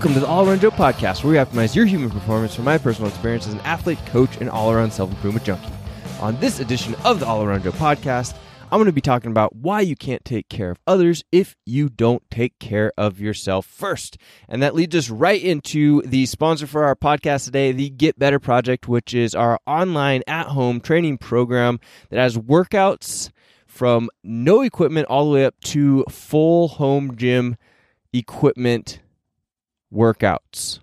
Welcome to the All Around Joe podcast, where we optimize your human performance from my personal experience as an athlete, coach, and all around self improvement junkie. On this edition of the All Around Joe podcast, I'm going to be talking about why you can't take care of others if you don't take care of yourself first. And that leads us right into the sponsor for our podcast today, the Get Better Project, which is our online at home training program that has workouts from no equipment all the way up to full home gym equipment workouts.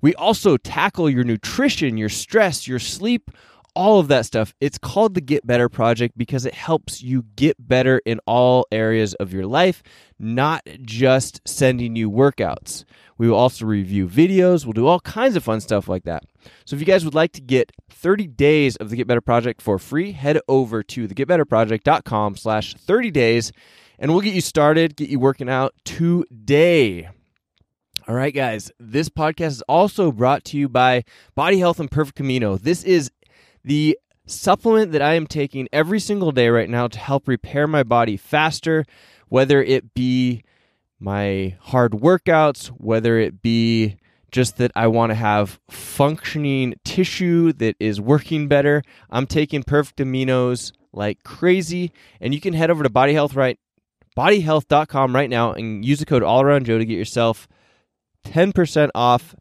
We also tackle your nutrition, your stress, your sleep, all of that stuff. It's called the Get Better Project because it helps you get better in all areas of your life, not just sending you workouts. We will also review videos. We'll do all kinds of fun stuff like that. So if you guys would like to get 30 days of the Get Better Project for free, head over to thegetbetterproject.com slash 30 days and we'll get you started, get you working out today. All right, guys, this podcast is also brought to you by Body Health and Perfect Amino. This is the supplement that I am taking every single day right now to help repair my body faster, whether it be my hard workouts, whether it be just that I want to have functioning tissue that is working better. I'm taking perfect aminos like crazy, and you can head over to Body Health right bodyhealth.com right now and use the code all around Joe to get yourself 10% off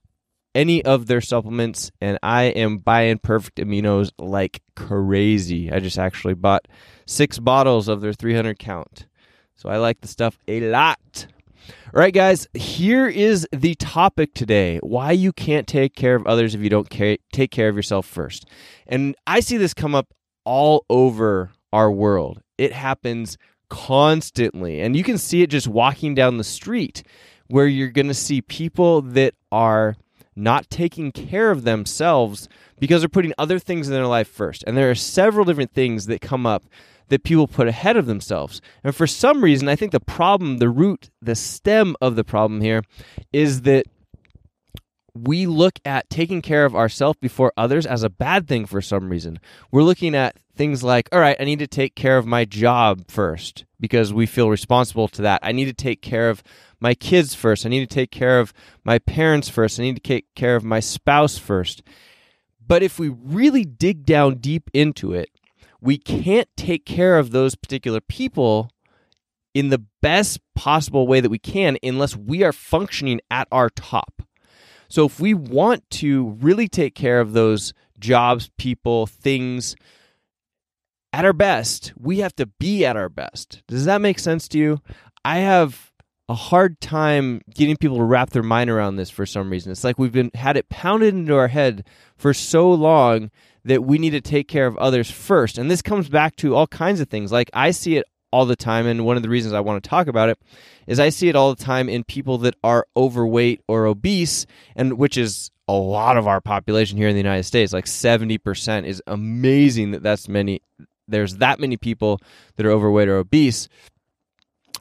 any of their supplements and I am buying perfect aminos like crazy. I just actually bought 6 bottles of their 300 count. So I like the stuff a lot. All right, guys, here is the topic today why you can't take care of others if you don't care, take care of yourself first. And I see this come up all over our world. It happens constantly. And you can see it just walking down the street where you're going to see people that are not taking care of themselves because they're putting other things in their life first. And there are several different things that come up that people put ahead of themselves. And for some reason, I think the problem, the root, the stem of the problem here is that we look at taking care of ourselves before others as a bad thing for some reason. We're looking at things like, all right, I need to take care of my job first because we feel responsible to that. I need to take care of my kids first. I need to take care of my parents first. I need to take care of my spouse first. But if we really dig down deep into it, we can't take care of those particular people in the best possible way that we can unless we are functioning at our top. So if we want to really take care of those jobs, people, things at our best, we have to be at our best. Does that make sense to you? I have a hard time getting people to wrap their mind around this for some reason. It's like we've been had it pounded into our head for so long that we need to take care of others first. And this comes back to all kinds of things. Like I see it all the time and one of the reasons I want to talk about it is I see it all the time in people that are overweight or obese and which is a lot of our population here in the United States. Like 70% is amazing that that's many there's that many people that are overweight or obese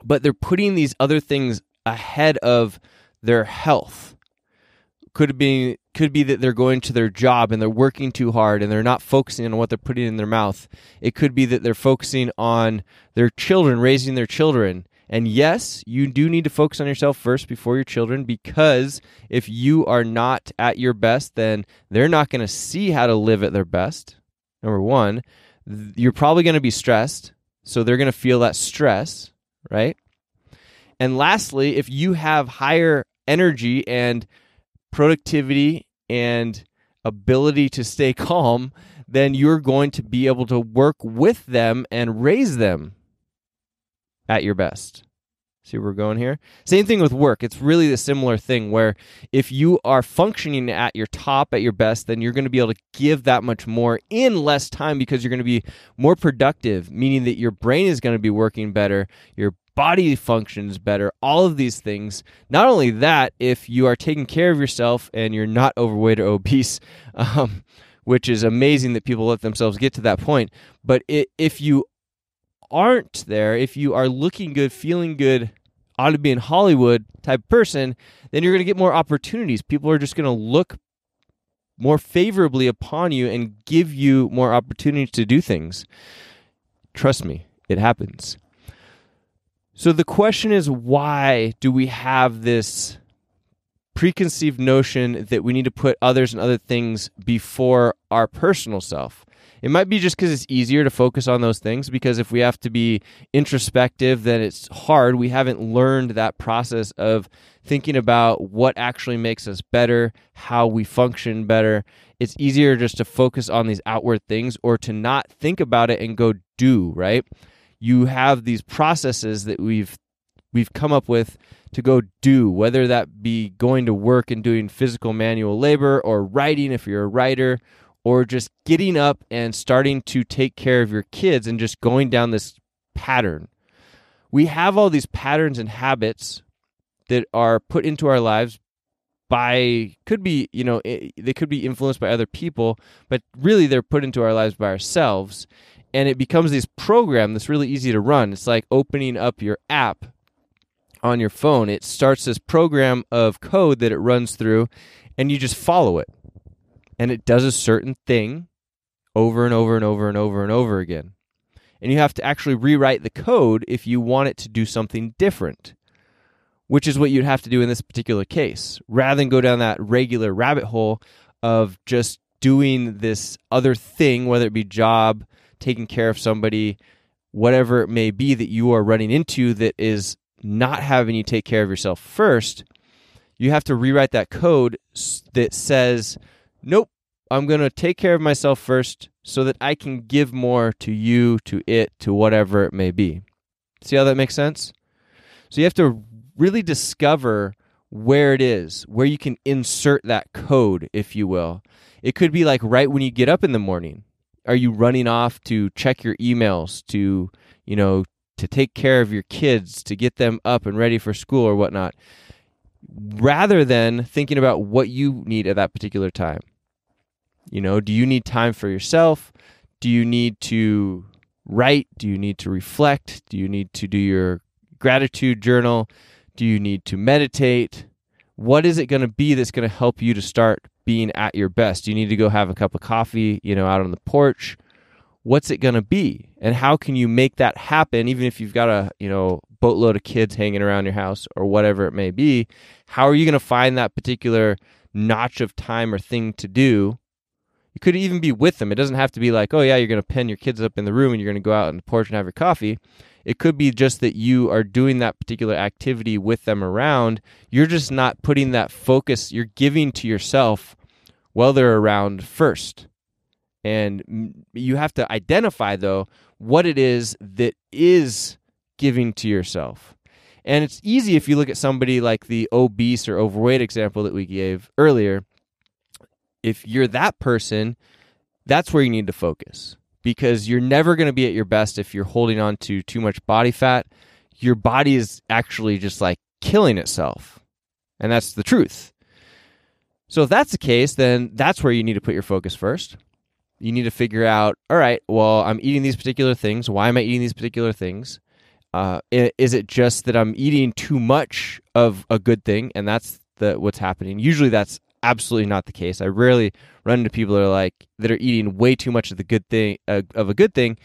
but they're putting these other things ahead of their health. Could be could be that they're going to their job and they're working too hard and they're not focusing on what they're putting in their mouth. It could be that they're focusing on their children, raising their children. And yes, you do need to focus on yourself first before your children because if you are not at your best, then they're not going to see how to live at their best. Number one, you're probably going to be stressed. So they're going to feel that stress, right? And lastly, if you have higher energy and productivity and ability to stay calm, then you're going to be able to work with them and raise them at your best. See where we're going here? Same thing with work. It's really the similar thing where if you are functioning at your top, at your best, then you're going to be able to give that much more in less time because you're going to be more productive, meaning that your brain is going to be working better, your body functions better, all of these things. Not only that, if you are taking care of yourself and you're not overweight or obese, um, which is amazing that people let themselves get to that point, but it, if you aren't there, if you are looking good, feeling good, ought to be in Hollywood type person, then you're going to get more opportunities. People are just going to look more favorably upon you and give you more opportunities to do things. Trust me, it happens. So the question is why do we have this preconceived notion that we need to put others and other things before our personal self. It might be just because it's easier to focus on those things because if we have to be introspective, then it's hard. We haven't learned that process of thinking about what actually makes us better, how we function better. It's easier just to focus on these outward things or to not think about it and go do, right? You have these processes that we've we've come up with to go do, whether that be going to work and doing physical manual labor or writing if you're a writer or just getting up and starting to take care of your kids and just going down this pattern. We have all these patterns and habits that are put into our lives by could be, you know, eh, they could be influenced by other people, but really they're put into our lives by ourselves and it becomes this program that's really easy to run. It's like opening up your app on your phone. It starts this program of code that it runs through and you just follow it and it does a certain thing over and over and over and over and over again. And you have to actually rewrite the code if you want it to do something different, which is what you'd have to do in this particular case. Rather than go down that regular rabbit hole of just doing this other thing, whether it be job, taking care of somebody, whatever it may be that you are running into that is not having you take care of yourself first, you have to rewrite that code that says, nope, I'm going to take care of myself first so that I can give more to you, to it, to whatever it may be. See how that makes sense? So you have to really discover where it is, where you can insert that code, if you will. It could be like right when you get up in the morning. Are you running off to check your emails, to, you know, to take care of your kids, to get them up and ready for school or whatnot, rather than thinking about what you need at that particular time? You know, do you need time for yourself? Do you need to write? Do you need to reflect? Do you need to do your gratitude journal? Do you need to meditate? What is it going to be that's going to help you to start being at your best? Do you need to go have a cup of coffee, you know, out on the porch? What's it going to be? And how can you make that happen even if you've got a, you know, boatload of kids hanging around your house or whatever it may be? How are you going to find that particular notch of time or thing to do you could even be with them. It doesn't have to be like, oh, yeah, you're going to pen your kids up in the room and you're going to go out on the porch and have your coffee. It could be just that you are doing that particular activity with them around. You're just not putting that focus, you're giving to yourself while they're around first. And you have to identify, though, what it is that is giving to yourself. And it's easy if you look at somebody like the obese or overweight example that we gave earlier if you're that person, that's where you need to focus because you're never going to be at your best if you're holding on to too much body fat. Your body is actually just like killing itself. And that's the truth. So if that's the case, then that's where you need to put your focus first. You need to figure out, all right, well, I'm eating these particular things. Why am I eating these particular things? Uh, is it just that I'm eating too much of a good thing, and that's the what's happening? Usually, that's absolutely not the case. I rarely run into people that are like that are eating way too much of the good thing uh, of a good thing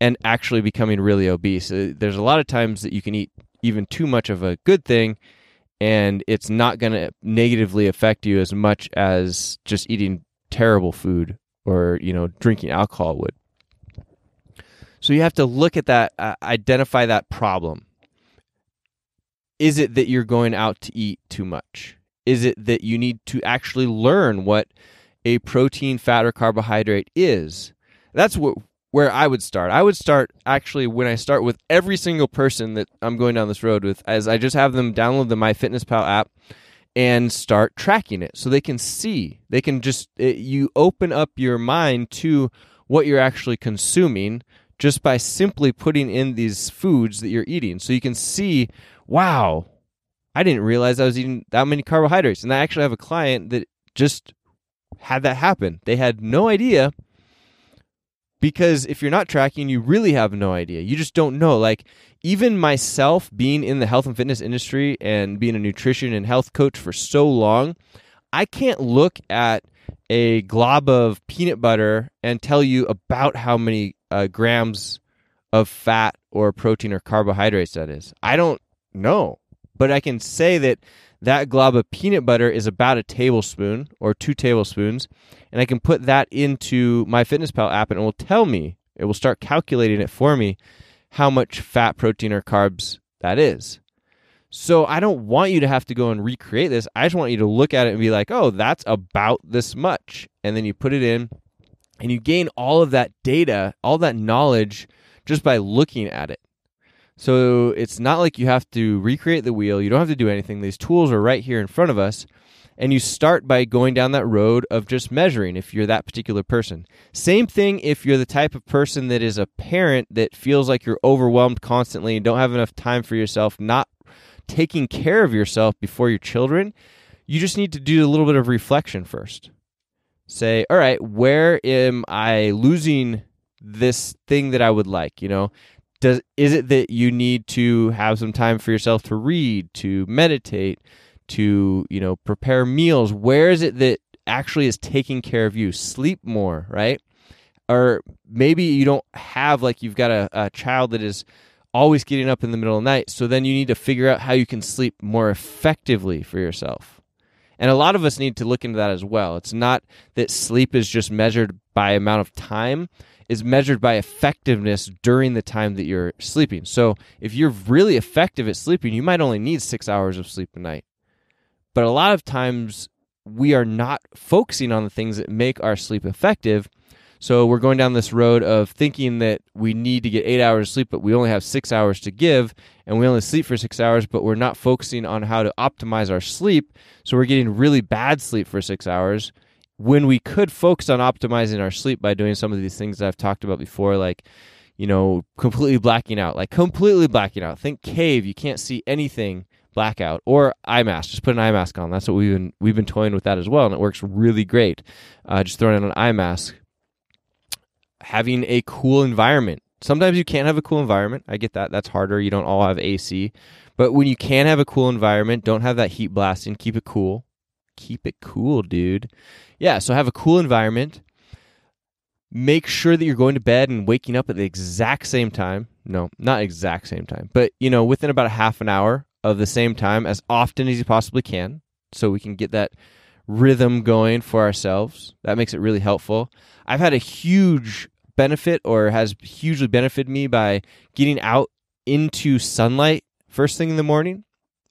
and actually becoming really obese. Uh, there's a lot of times that you can eat even too much of a good thing and it's not going to negatively affect you as much as just eating terrible food or, you know, drinking alcohol would. So you have to look at that, uh, identify that problem. Is it that you're going out to eat too much? Is it that you need to actually learn what a protein, fat, or carbohydrate is? That's what where I would start. I would start actually when I start with every single person that I'm going down this road with, as I just have them download the MyFitnessPal app and start tracking it so they can see. They can just, it, you open up your mind to what you're actually consuming just by simply putting in these foods that you're eating. So you can see, wow, I didn't realize I was eating that many carbohydrates. And I actually have a client that just had that happen. They had no idea because if you're not tracking, you really have no idea. You just don't know. Like, even myself being in the health and fitness industry and being a nutrition and health coach for so long, I can't look at a glob of peanut butter and tell you about how many uh, grams of fat or protein or carbohydrates that is. I don't know. But I can say that that glob of peanut butter is about a tablespoon or two tablespoons, and I can put that into MyFitnessPal app and it will tell me, it will start calculating it for me how much fat, protein, or carbs that is. So I don't want you to have to go and recreate this. I just want you to look at it and be like, oh, that's about this much. And then you put it in and you gain all of that data, all that knowledge just by looking at it. So it's not like you have to recreate the wheel. You don't have to do anything. These tools are right here in front of us. And you start by going down that road of just measuring if you're that particular person. Same thing if you're the type of person that is a parent that feels like you're overwhelmed constantly and don't have enough time for yourself, not taking care of yourself before your children. You just need to do a little bit of reflection first. Say, all right, where am I losing this thing that I would like? You know, does is it that you need to have some time for yourself to read, to meditate, to you know prepare meals? Where is it that actually is taking care of you? Sleep more, right? Or maybe you don't have like you've got a, a child that is always getting up in the middle of the night. So then you need to figure out how you can sleep more effectively for yourself. And a lot of us need to look into that as well. It's not that sleep is just measured by amount of time is measured by effectiveness during the time that you're sleeping. So if you're really effective at sleeping, you might only need six hours of sleep a night. But a lot of times we are not focusing on the things that make our sleep effective. So we're going down this road of thinking that we need to get eight hours of sleep, but we only have six hours to give, and we only sleep for six hours, but we're not focusing on how to optimize our sleep. So we're getting really bad sleep for six hours when we could focus on optimizing our sleep by doing some of these things that I've talked about before, like, you know, completely blacking out, like completely blacking out. Think cave, you can't see anything blackout or eye mask. Just put an eye mask on. That's what we've been we've been toying with that as well, and it works really great. Uh, just throwing on an eye mask. Having a cool environment. Sometimes you can't have a cool environment. I get that. That's harder. You don't all have AC, but when you can have a cool environment, don't have that heat blasting. Keep it cool. Keep it cool, dude yeah, so have a cool environment. Make sure that you're going to bed and waking up at the exact same time. No, not exact same time, but you know, within about a half an hour of the same time as often as you possibly can so we can get that rhythm going for ourselves. That makes it really helpful. I've had a huge benefit or has hugely benefited me by getting out into sunlight first thing in the morning.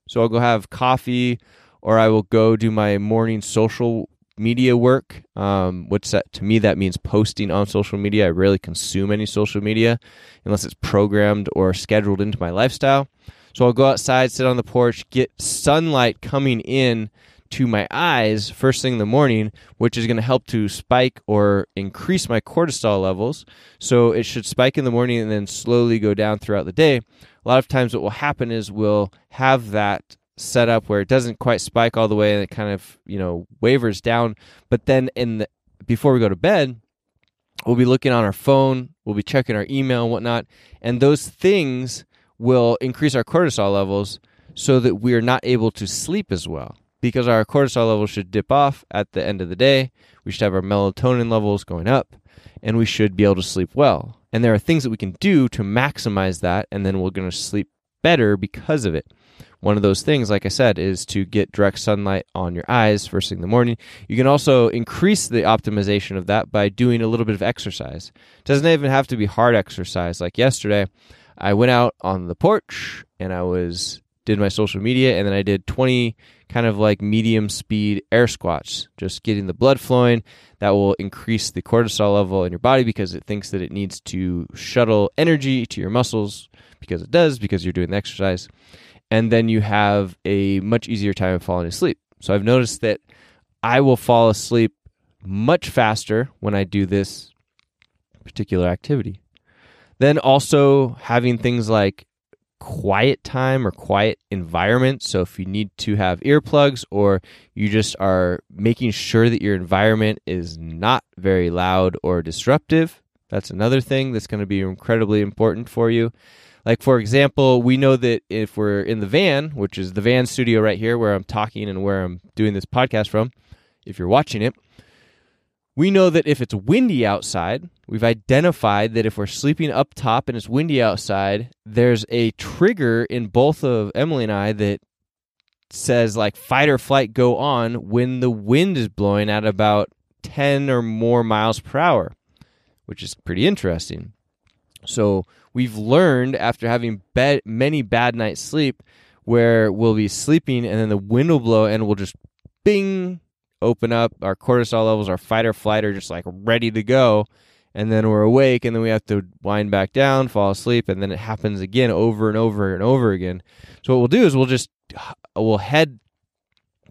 So I'll go have coffee or I will go do my morning social media work. Um, which that to me that means posting on social media. I rarely consume any social media unless it's programmed or scheduled into my lifestyle. So I'll go outside, sit on the porch, get sunlight coming in to my eyes first thing in the morning, which is going to help to spike or increase my cortisol levels. So it should spike in the morning and then slowly go down throughout the day. A lot of times, what will happen is we'll have that set up where it doesn't quite spike all the way and it kind of you know wavers down. But then in the before we go to bed we'll be looking on our phone we'll be checking our email and whatnot and those things will increase our cortisol levels so that we are not able to sleep as well. Because our cortisol levels should dip off at the end of the day we should have our melatonin levels going up and we should be able to sleep well. And there are things that we can do to maximize that and then we're going to sleep better because of it one of those things, like I said, is to get direct sunlight on your eyes first thing in the morning. You can also increase the optimization of that by doing a little bit of exercise. It doesn't even have to be hard exercise. Like yesterday, I went out on the porch and I was did my social media and then I did 20 kind of like medium speed air squats, just getting the blood flowing. That will increase the cortisol level in your body because it thinks that it needs to shuttle energy to your muscles because it does because you're doing the exercise and then you have a much easier time of falling asleep. So I've noticed that I will fall asleep much faster when I do this particular activity. Then also having things like quiet time or quiet environment. So if you need to have earplugs or you just are making sure that your environment is not very loud or disruptive, that's another thing that's going to be incredibly important for you. Like, for example, we know that if we're in the van, which is the van studio right here where I'm talking and where I'm doing this podcast from, if you're watching it, we know that if it's windy outside, we've identified that if we're sleeping up top and it's windy outside, there's a trigger in both of Emily and I that says like fight or flight go on when the wind is blowing at about 10 or more miles per hour, which is pretty interesting. So we've learned after having many bad nights sleep where we'll be sleeping and then the wind will blow and we'll just bing open up our cortisol levels, our fight or flight are just like ready to go. And then we're awake and then we have to wind back down, fall asleep, and then it happens again over and over and over again. So what we'll do is we'll just we'll head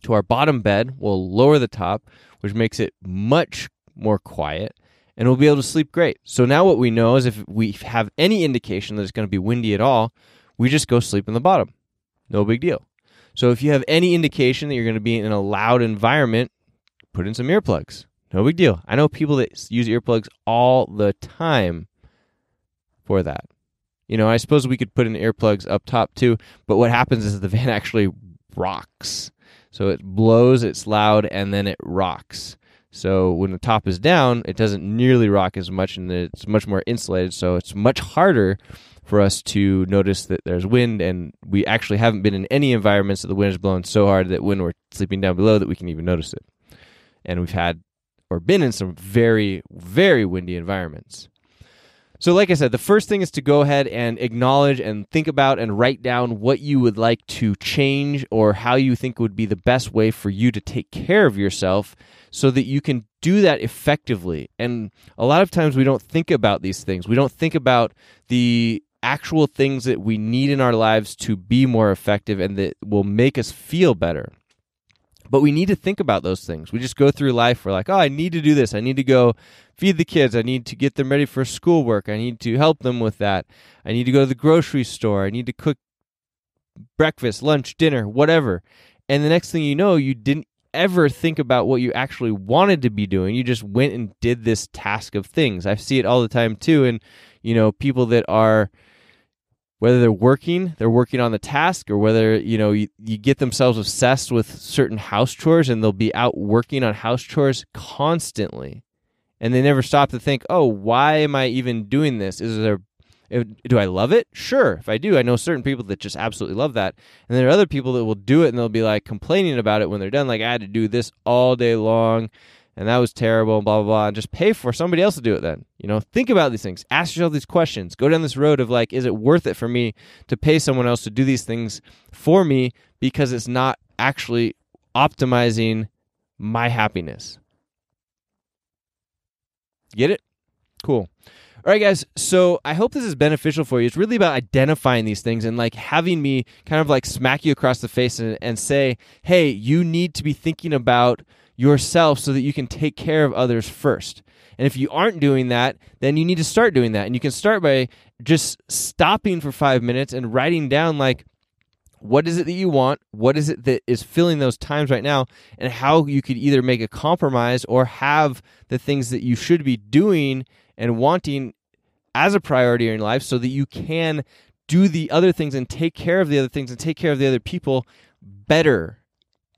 to our bottom bed, we'll lower the top, which makes it much more quiet, and we'll be able to sleep great. So now what we know is if we have any indication that it's going to be windy at all, we just go sleep in the bottom. No big deal. So if you have any indication that you're going to be in a loud environment, put in some earplugs. No big deal. I know people that use earplugs all the time for that. You know, I suppose we could put in earplugs up top too, but what happens is the van actually rocks. So it blows, it's loud, and then it rocks. So when the top is down, it doesn't nearly rock as much and it's much more insulated. So it's much harder for us to notice that there's wind. And we actually haven't been in any environments that the wind is blowing so hard that when we're sleeping down below that we can even notice it. And we've had or been in some very, very windy environments. So, like I said, the first thing is to go ahead and acknowledge and think about and write down what you would like to change or how you think would be the best way for you to take care of yourself so that you can do that effectively. And a lot of times we don't think about these things. We don't think about the actual things that we need in our lives to be more effective and that will make us feel better. But we need to think about those things. We just go through life. We're like, oh, I need to do this. I need to go feed the kids. I need to get them ready for schoolwork. I need to help them with that. I need to go to the grocery store. I need to cook breakfast, lunch, dinner, whatever. And the next thing you know, you didn't ever think about what you actually wanted to be doing. You just went and did this task of things. I see it all the time too. And, you know, people that are whether they're working, they're working on the task, or whether you know you, you get themselves obsessed with certain house chores and they'll be out working on house chores constantly, and they never stop to think, oh, why am I even doing this? Is there uh, do I love it? Sure. If I do, I know certain people that just absolutely love that. And there are other people that will do it and they'll be like complaining about it when they're done. Like, I had to do this all day long and that was terrible, and blah, blah, blah. And just pay for somebody else to do it then. You know, think about these things. Ask yourself these questions. Go down this road of like, is it worth it for me to pay someone else to do these things for me because it's not actually optimizing my happiness? Get it? Cool. All right, guys. So I hope this is beneficial for you. It's really about identifying these things and like having me kind of like smack you across the face and, and say, hey, you need to be thinking about yourself so that you can take care of others first. And if you aren't doing that, then you need to start doing that. And you can start by just stopping for five minutes and writing down, like, what is it that you want? What is it that is filling those times right now? And how you could either make a compromise or have the things that you should be doing and wanting as a priority in your life so that you can do the other things and take care of the other things and take care of the other people better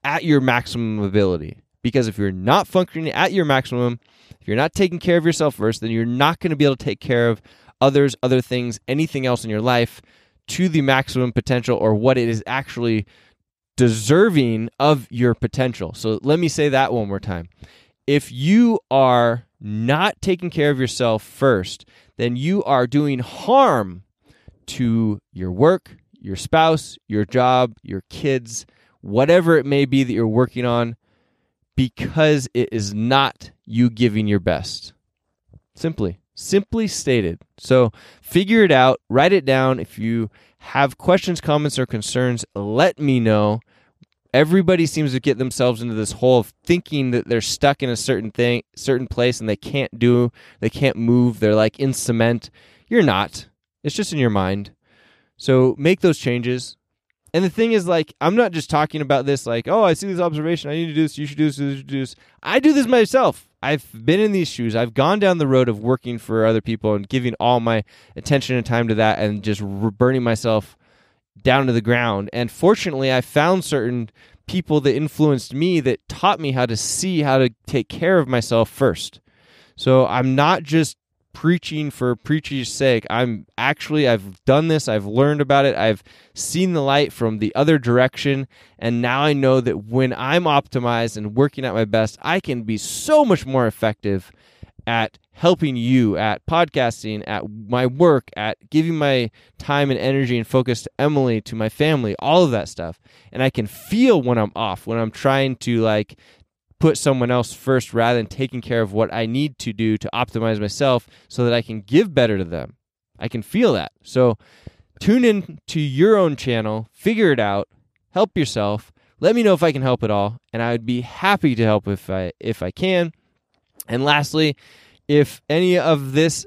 at your maximum ability. Because if you're not functioning at your maximum, if you're not taking care of yourself first, then you're not going to be able to take care of others, other things, anything else in your life to the maximum potential or what it is actually deserving of your potential. So let me say that one more time. If you are not taking care of yourself first, then you are doing harm to your work, your spouse, your job, your kids, whatever it may be that you're working on because it is not you giving your best. Simply, simply stated. So figure it out, write it down. If you have questions, comments, or concerns, let me know. Everybody seems to get themselves into this hole of thinking that they're stuck in a certain thing, certain place, and they can't do, they can't move. They're like in cement. You're not. It's just in your mind. So make those changes. And the thing is, like, I'm not just talking about this, like, oh, I see this observation. I need to do this. You should do this. You should do this. I do this myself. I've been in these shoes. I've gone down the road of working for other people and giving all my attention and time to that and just burning myself down to the ground. And fortunately, I found certain people that influenced me that taught me how to see how to take care of myself first. So I'm not just preaching for preaching's sake. I'm actually I've done this, I've learned about it, I've seen the light from the other direction, and now I know that when I'm optimized and working at my best, I can be so much more effective at helping you at podcasting, at my work, at giving my time and energy and focus to Emily, to my family, all of that stuff. And I can feel when I'm off, when I'm trying to like put someone else first rather than taking care of what I need to do to optimize myself so that I can give better to them. I can feel that. So tune in to your own channel, figure it out, help yourself. Let me know if I can help at all, and I would be happy to help if I if I can. And lastly, if any of this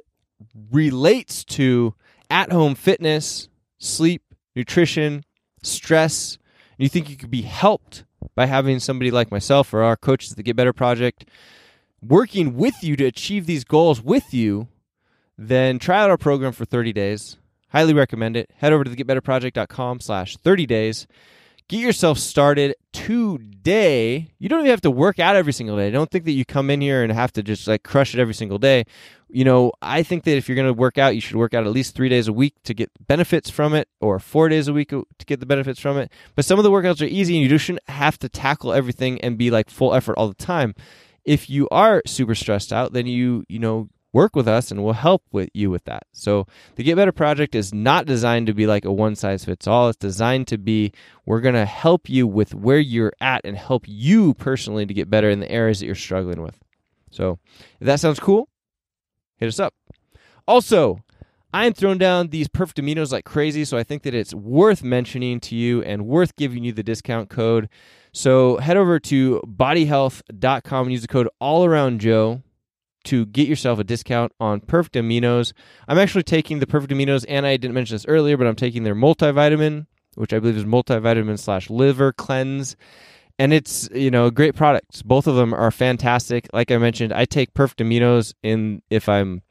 relates to at-home fitness, sleep, nutrition, stress, you think you could be helped by having somebody like myself or our coaches at the Get Better Project working with you to achieve these goals with you, then try out our program for 30 days. Highly recommend it. Head over to the thegetbetterproject.com slash 30 days. Get yourself started today. You don't even have to work out every single day. I Don't think that you come in here and have to just like crush it every single day. You know, I think that if you're going to work out, you should work out at least three days a week to get benefits from it, or four days a week to get the benefits from it. But some of the workouts are easy, and you just shouldn't have to tackle everything and be like full effort all the time. If you are super stressed out, then you you know work with us and we'll help with you with that. So the Get Better project is not designed to be like a one size fits all. It's designed to be we're going to help you with where you're at and help you personally to get better in the areas that you're struggling with. So if that sounds cool, hit us up. Also, I am throwing down these perfect aminos like crazy, so I think that it's worth mentioning to you and worth giving you the discount code. So head over to bodyhealth.com and use the code all around Joe to get yourself a discount on Perfect Aminos. I'm actually taking the Perfect Aminos, and I didn't mention this earlier, but I'm taking their multivitamin, which I believe is multivitamin slash liver cleanse. And it's, you know, great products. Both of them are fantastic. Like I mentioned, I take Perfect Aminos in if I'm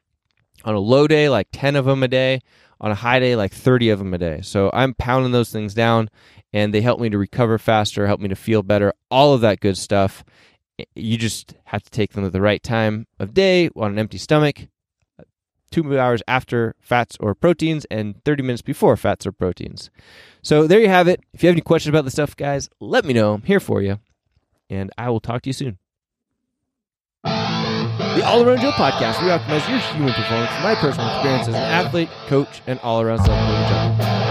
on a low day, like 10 of them a day. On a high day, like 30 of them a day. So I'm pounding those things down, and they help me to recover faster, help me to feel better, all of that good stuff you just have to take them at the right time of day on an empty stomach, two hours after fats or proteins, and 30 minutes before fats or proteins. So there you have it. If you have any questions about the stuff, guys, let me know. I'm here for you. And I will talk to you soon. The All Around Joe podcast, we optimize your human performance my personal experience as an athlete, coach, and all around self improvement